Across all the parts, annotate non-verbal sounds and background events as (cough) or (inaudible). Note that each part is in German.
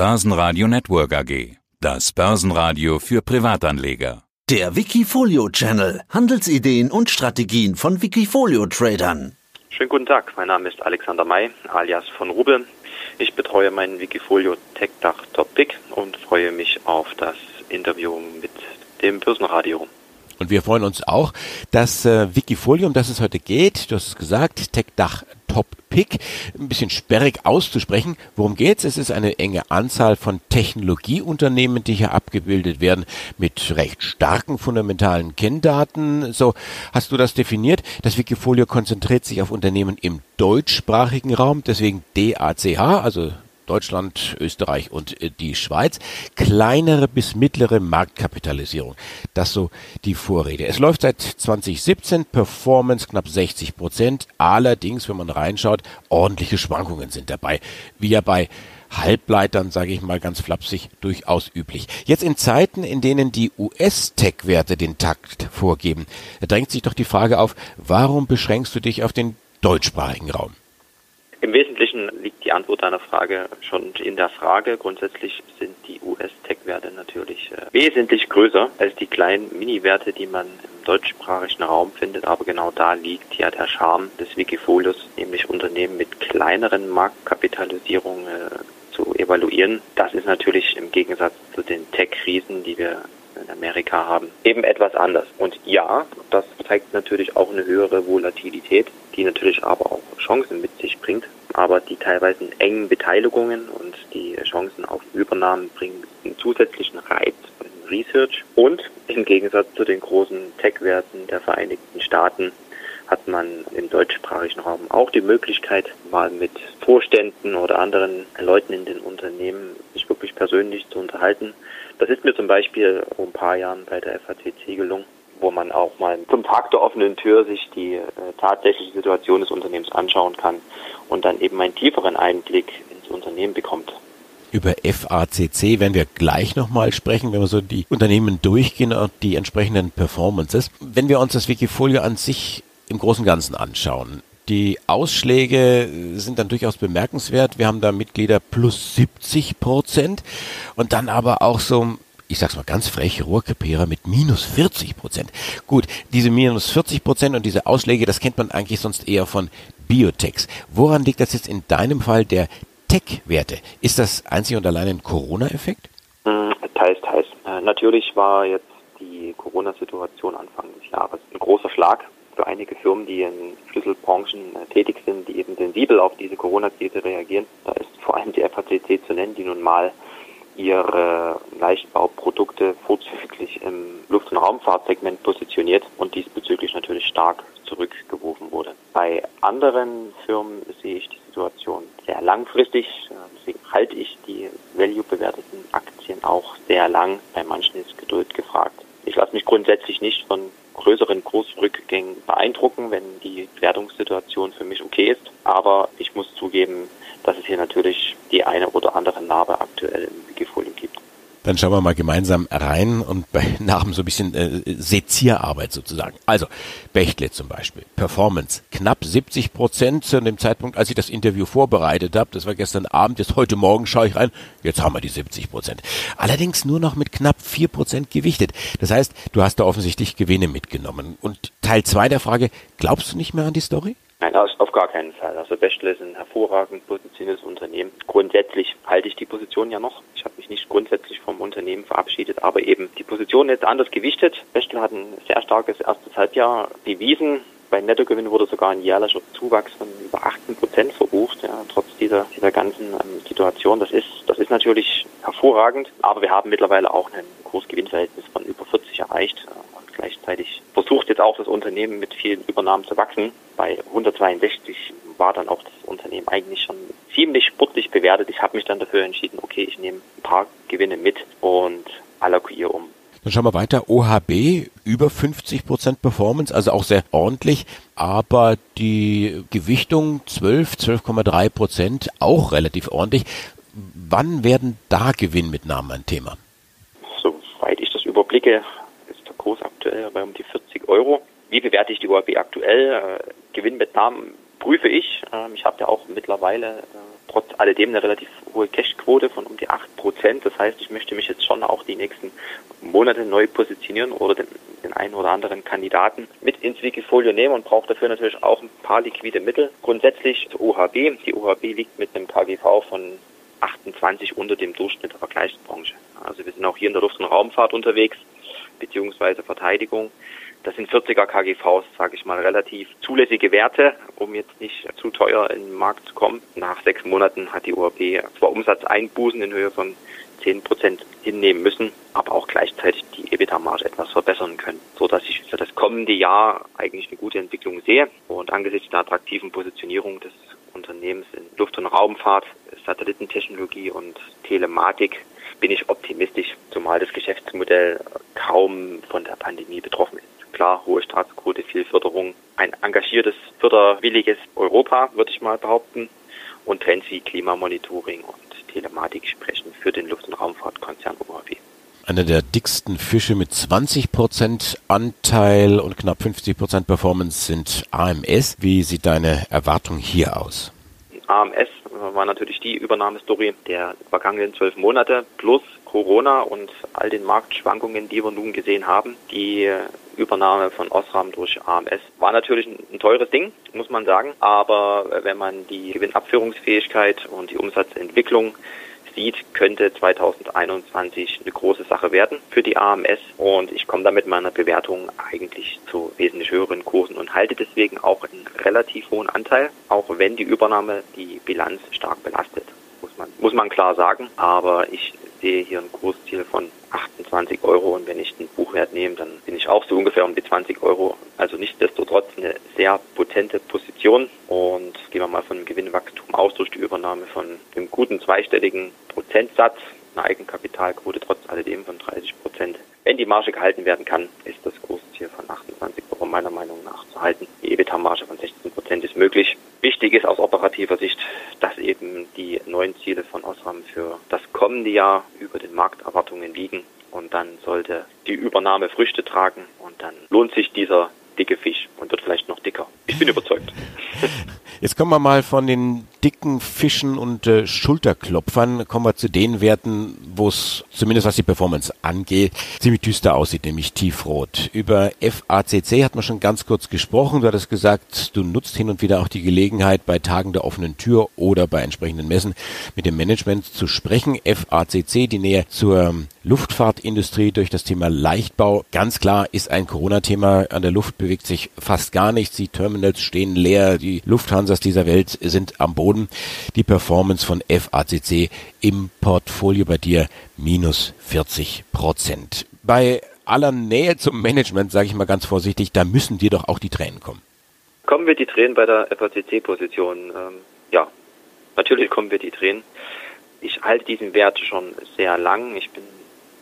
Börsenradio Network AG. Das Börsenradio für Privatanleger. Der Wikifolio Channel. Handelsideen und Strategien von Wikifolio Tradern. Schönen guten Tag. Mein Name ist Alexander May, alias von Rubel. Ich betreue meinen Wikifolio Tech Dach Top Pick und freue mich auf das Interview mit dem Börsenradio. Und wir freuen uns auch, dass äh, Wikifolio, um das es heute geht, du hast es gesagt, TechDach Top Pick, ein bisschen sperrig auszusprechen. Worum geht's? Es ist eine enge Anzahl von Technologieunternehmen, die hier abgebildet werden, mit recht starken fundamentalen Kenndaten. So hast du das definiert. Das Wikifolio konzentriert sich auf Unternehmen im deutschsprachigen Raum, deswegen DACH, also Deutschland, Österreich und äh, die Schweiz. Kleinere bis mittlere Marktkapitalisierung. Das so die Vorrede. Es läuft seit 2017, Performance knapp 60 Prozent. Allerdings, wenn man reinschaut, ordentliche Schwankungen sind dabei. Wie ja bei Halbleitern, sage ich mal ganz flapsig, durchaus üblich. Jetzt in Zeiten, in denen die US-Tech-Werte den Takt vorgeben, drängt sich doch die Frage auf, warum beschränkst du dich auf den deutschsprachigen Raum? Im Wesentlichen liegt die Antwort deiner Frage schon in der Frage. Grundsätzlich sind die US-Tech-Werte natürlich äh, wesentlich größer als die kleinen Mini-Werte, die man im deutschsprachigen Raum findet. Aber genau da liegt ja der Charme des Wikifolios, nämlich Unternehmen mit kleineren Marktkapitalisierungen äh, zu evaluieren. Das ist natürlich im Gegensatz zu den Tech-Riesen, die wir in Amerika haben, eben etwas anders. Und ja, das zeigt natürlich auch eine höhere Volatilität, die natürlich aber auch Chancen mit sich bringt. Aber die teilweise engen Beteiligungen und die Chancen auf Übernahmen bringen einen zusätzlichen Reiz in Research. Und im Gegensatz zu den großen Tech-Werten der Vereinigten Staaten hat man im deutschsprachigen Raum auch die Möglichkeit, mal mit Vorständen oder anderen Leuten in den Unternehmen sich wirklich persönlich zu unterhalten das ist mir zum Beispiel vor ein paar Jahren bei der FACC gelungen, wo man auch mal zum Tag der offenen Tür sich die äh, tatsächliche Situation des Unternehmens anschauen kann und dann eben einen tieferen Einblick ins Unternehmen bekommt. Über FACC werden wir gleich nochmal sprechen, wenn wir so die Unternehmen durchgehen und die entsprechenden Performances. Wenn wir uns das Wikifolio an sich im Großen und Ganzen anschauen, die Ausschläge sind dann durchaus bemerkenswert. Wir haben da Mitglieder plus 70 Prozent und dann aber auch so ich sag's mal ganz frech, Rohrkrepierer mit minus 40 Prozent. Gut, diese minus 40 Prozent und diese Ausschläge, das kennt man eigentlich sonst eher von Biotechs. Woran liegt das jetzt in deinem Fall der Tech-Werte? Ist das einzig und allein ein Corona-Effekt? Hm, teils, teils. Äh, natürlich war jetzt die Corona-Situation Anfang des Jahres ein großer Schlag für einige Firmen, die in Schlüsselbranchen äh, tätig sind, die eben sensibel auf diese Corona-Krise reagieren. Da ist vor allem die FACC zu nennen, die nun mal ihre Leichtbauprodukte vorzüglich im Luft- und Raumfahrtsegment positioniert und diesbezüglich natürlich stark zurückgeworfen wurde. Bei anderen Firmen sehe ich die Situation sehr langfristig. Deswegen halte ich die value-bewerteten Aktien auch sehr lang. Bei manchen ist Geduld gefragt. Ich lasse mich grundsätzlich nicht von größeren Kursrückgängen beeindrucken, wenn die Wertungssituation für mich okay ist. Aber ich muss zugeben, dass es hier natürlich die eine oder andere Narbe aktuell im Wikifolio gibt. Dann schauen wir mal gemeinsam rein und bei (laughs) Namen so ein bisschen äh, Sezierarbeit sozusagen. Also Bechtle zum Beispiel, Performance, knapp 70 Prozent zu dem Zeitpunkt, als ich das Interview vorbereitet habe. Das war gestern Abend, jetzt heute Morgen schaue ich rein, jetzt haben wir die 70 Prozent. Allerdings nur noch mit knapp 4 Prozent gewichtet. Das heißt, du hast da offensichtlich Gewinne mitgenommen. Und Teil 2 der Frage, glaubst du nicht mehr an die Story? Nein, auf gar keinen Fall. Also Bechtle ist ein hervorragend positioniertes Unternehmen. Grundsätzlich halte ich die Position ja noch. Ich habe mich nicht grundsätzlich vom Unternehmen verabschiedet, aber eben die Position ist anders gewichtet. Bechtle hat ein sehr starkes erstes Halbjahr bewiesen. Bei Nettogewinn wurde sogar ein jährlicher Zuwachs von über 18 Prozent verbucht, ja, trotz dieser, dieser ganzen ähm, Situation. Das ist, das ist natürlich hervorragend, aber wir haben mittlerweile auch ein Kursgewinnverhältnis von über 40 erreicht. Und gleichzeitig versucht jetzt auch das Unternehmen mit vielen Übernahmen zu wachsen. Bei 162 war dann auch das Unternehmen eigentlich schon ziemlich sportlich bewertet. Ich habe mich dann dafür entschieden, okay, ich nehme ein paar Gewinne mit und allokiere um. Dann schauen wir weiter. OHB über 50 Prozent Performance, also auch sehr ordentlich, aber die Gewichtung 12, 12,3 Prozent auch relativ ordentlich. Wann werden da Gewinnmitnahmen ein Thema? Soweit ich das überblicke, ist der Kurs aktuell bei um die 40 Euro. Wie bewerte ich die OHB aktuell? Gewinnmitnahmen prüfe ich. Ähm, ich habe ja auch mittlerweile äh, trotz alledem eine relativ hohe Cashquote von um die 8 Prozent. Das heißt, ich möchte mich jetzt schon auch die nächsten Monate neu positionieren oder den, den einen oder anderen Kandidaten mit ins Wikifolio nehmen und brauche dafür natürlich auch ein paar liquide Mittel. Grundsätzlich zur OHB. Die OHB liegt mit einem KGV von 28 unter dem Durchschnitt der Vergleichsbranche. Also wir sind auch hier in der Luft- und Raumfahrt unterwegs, beziehungsweise Verteidigung. Das sind 40er KGVs, sage ich mal, relativ zulässige Werte, um jetzt nicht zu teuer in den Markt zu kommen. Nach sechs Monaten hat die ORB zwar Umsatzeinbußen in Höhe von 10 Prozent hinnehmen müssen, aber auch gleichzeitig die EBITDA-Marge etwas verbessern können, so dass ich für das kommende Jahr eigentlich eine gute Entwicklung sehe. Und angesichts der attraktiven Positionierung des Unternehmens in Luft- und Raumfahrt, Satellitentechnologie und Telematik bin ich optimistisch, zumal das Geschäftsmodell kaum von der Pandemie betroffen ist klar, hohe Staatsquote, viel Förderung, ein engagiertes, förderwilliges Europa, würde ich mal behaupten, und Trends wie Klimamonitoring und Telematik sprechen für den Luft- und Raumfahrtkonzern OHW. Einer der dicksten Fische mit 20% Anteil und knapp 50% Performance sind AMS. Wie sieht deine Erwartung hier aus? AMS war natürlich die Übernahmestory der vergangenen zwölf Monate plus Corona und all den Marktschwankungen, die wir nun gesehen haben. Die Übernahme von Osram durch AMS war natürlich ein, teures Ding, muss man sagen. Aber wenn man die Gewinnabführungsfähigkeit und die Umsatzentwicklung sieht, könnte 2021 eine große Sache werden für die AMS und ich komme da mit meiner Bewertung eigentlich zu wesentlich höheren Kursen und halte deswegen auch einen relativ hohen Anteil, auch wenn die Übernahme die Bilanz stark belastet, muss man, muss man klar sagen. Aber ich sehe hier ein Kursziel von 28 Euro und wenn ich den Buchwert nehme, dann bin ich auch so ungefähr um die 20 Euro. Also nichtsdestotrotz eine sehr potente Position und gehen wir mal von einem Gewinnwachstum aus durch die Übernahme von einem guten zweistelligen Prozentsatz, eine Eigenkapitalquote trotz alledem von 30 Prozent. Wenn die Marge gehalten werden kann, ist das Kursziel von 28 Euro meiner Meinung nach zu halten. Die EBITDA-Marge von 16 Prozent ist möglich. Wichtig ist aus operativer Sicht, dass eben die neuen Ziele von Osram für das kommende Jahr über den Markterwartungen liegen. Und dann sollte die Übernahme Früchte tragen und dann lohnt sich dieser dicke Fisch und wird vielleicht noch dicker. Ich bin überzeugt. (laughs) Jetzt kommen wir mal von den dicken Fischen und äh, Schulterklopfern, kommen wir zu den Werten, wo es zumindest was die Performance angeht, ziemlich düster aussieht, nämlich tiefrot. Über FACC hat man schon ganz kurz gesprochen. Du hattest gesagt, du nutzt hin und wieder auch die Gelegenheit, bei Tagen der offenen Tür oder bei entsprechenden Messen mit dem Management zu sprechen. FACC, die Nähe zur Luftfahrtindustrie durch das Thema Leichtbau. Ganz klar ist ein Corona-Thema. An der Luft bewegt sich fast gar nichts. Die Terminals stehen leer. Die Lufthansas dieser Welt sind am Boden. Die Performance von FACC im Portfolio bei dir minus 40 Prozent. Bei aller Nähe zum Management, sage ich mal ganz vorsichtig, da müssen dir doch auch die Tränen kommen. Kommen wir die Tränen bei der FACC-Position? Ähm, ja, natürlich kommen wir die Tränen. Ich halte diesen Wert schon sehr lang. Ich bin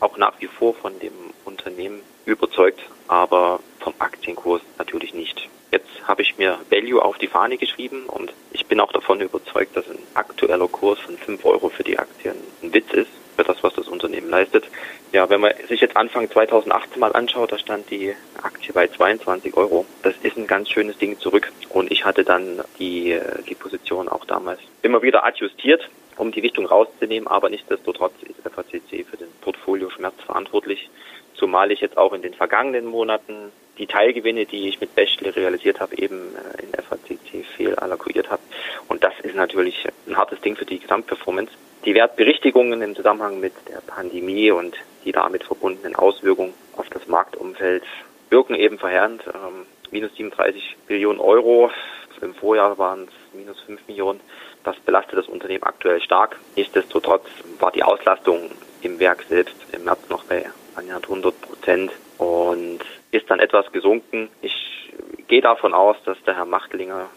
auch nach wie vor von dem Unternehmen überzeugt, aber vom Aktienkurs natürlich nicht. Jetzt habe ich mir Value auf die Fahne geschrieben und ich bin auch davon überzeugt, dass ein aktueller Kurs von 5 Euro für die Aktien ein Witz ist, für das, was das Unternehmen leistet. Ja, wenn man sich jetzt Anfang 2018 mal anschaut, da stand die Aktie bei 22 Euro. Das ist ein ganz schönes Ding zurück. Und ich hatte dann die, die Position auch damals immer wieder adjustiert um die Richtung rauszunehmen, aber nichtsdestotrotz ist FACC für den Portfolio Schmerz verantwortlich, zumal ich jetzt auch in den vergangenen Monaten die Teilgewinne, die ich mit Bechtle realisiert habe, eben äh, in FACC fehlallokiert habe. Und das ist natürlich ein hartes Ding für die Gesamtperformance. Die Wertberichtigungen im Zusammenhang mit der Pandemie und die damit verbundenen Auswirkungen auf das Marktumfeld wirken eben verheerend. Ähm, minus 37 Billionen Euro, im Vorjahr waren es minus 5 Millionen. Das belastet das Unternehmen aktuell stark. Nichtsdestotrotz war die Auslastung im Werk selbst im März noch bei annähernd 100 Prozent und ist dann etwas gesunken. Ich gehe davon aus, dass der Herr Machtlinger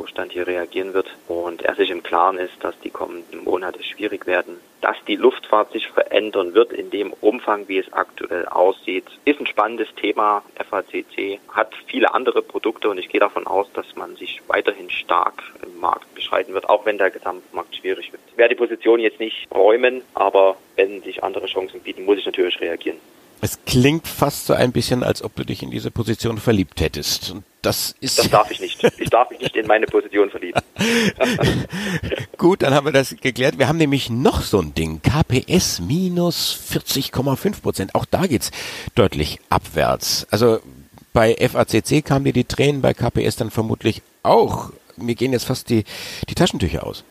Vorstand hier reagieren wird und er sich im Klaren ist, dass die kommenden Monate schwierig werden. Dass die Luftfahrt sich verändern wird in dem Umfang, wie es aktuell aussieht, ist ein spannendes Thema. FACC hat viele andere Produkte und ich gehe davon aus, dass man sich weiterhin stark im Markt beschreiten wird, auch wenn der Gesamtmarkt schwierig wird. Ich werde die Position jetzt nicht räumen, aber wenn sich andere Chancen bieten, muss ich natürlich reagieren. Es klingt fast so ein bisschen, als ob du dich in diese Position verliebt hättest. Und das ist. Das darf ich nicht. Ich darf mich nicht in meine Position verlieben. (laughs) Gut, dann haben wir das geklärt. Wir haben nämlich noch so ein Ding. KPS minus 40,5 Prozent. Auch da geht's deutlich abwärts. Also bei FACC kamen dir die Tränen, bei KPS dann vermutlich auch. Mir gehen jetzt fast die, die Taschentücher aus.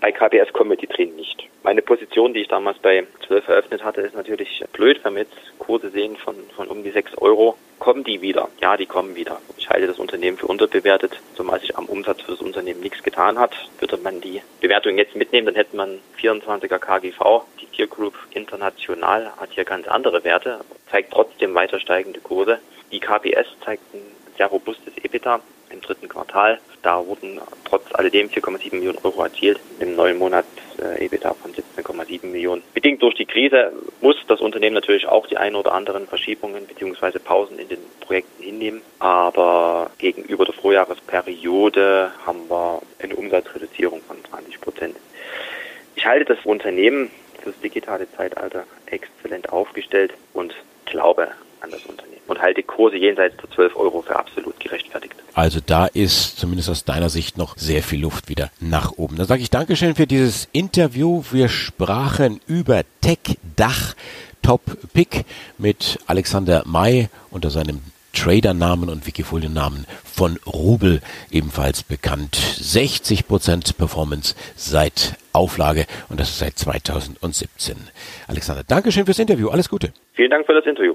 Bei KPS kommen mir die Tränen nicht. Meine Position, die ich damals bei 12 eröffnet hatte, ist natürlich blöd, wenn wir jetzt Kurse sehen von, von um die 6 Euro. Kommen die wieder? Ja, die kommen wieder. Ich halte das Unternehmen für unterbewertet. Zumal sich am Umsatz für das Unternehmen nichts getan hat. Würde man die Bewertung jetzt mitnehmen, dann hätte man 24er KGV. Die Tier Group international hat hier ganz andere Werte, zeigt trotzdem weiter steigende Kurse. Die KPS zeigt ein sehr robustes EBITDA im dritten Quartal. Da wurden trotz alledem 4,7 Millionen Euro erzielt. Im neuen Monat äh, EBITDA von 17,7 Millionen. Bedingt durch die Krise muss das Unternehmen natürlich auch die ein oder anderen Verschiebungen bzw. Pausen in den Projekten hinnehmen. Aber gegenüber der Vorjahresperiode haben wir eine Umsatzreduzierung von 20 Prozent. Ich halte das Unternehmen fürs digitale Zeitalter exzellent aufgestellt und glaube an das Unternehmen und halte Kurse jenseits der 12 Euro für absolut gerechtfertigt. Also da ist zumindest aus deiner Sicht noch sehr viel Luft wieder nach oben. Dann sage ich Dankeschön für dieses Interview. Wir sprachen über Tech-Dach Top Pick mit Alexander May unter seinem Trader-Namen und Wikifolio-Namen von Rubel, ebenfalls bekannt. 60% Performance seit Auflage und das ist seit 2017. Alexander, Dankeschön fürs Interview. Alles Gute. Vielen Dank für das Interview.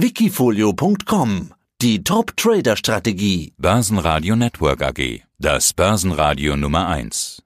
Wikifolio.com Die Top-Trader-Strategie. Börsenradio Network AG. Das Börsenradio Nummer 1.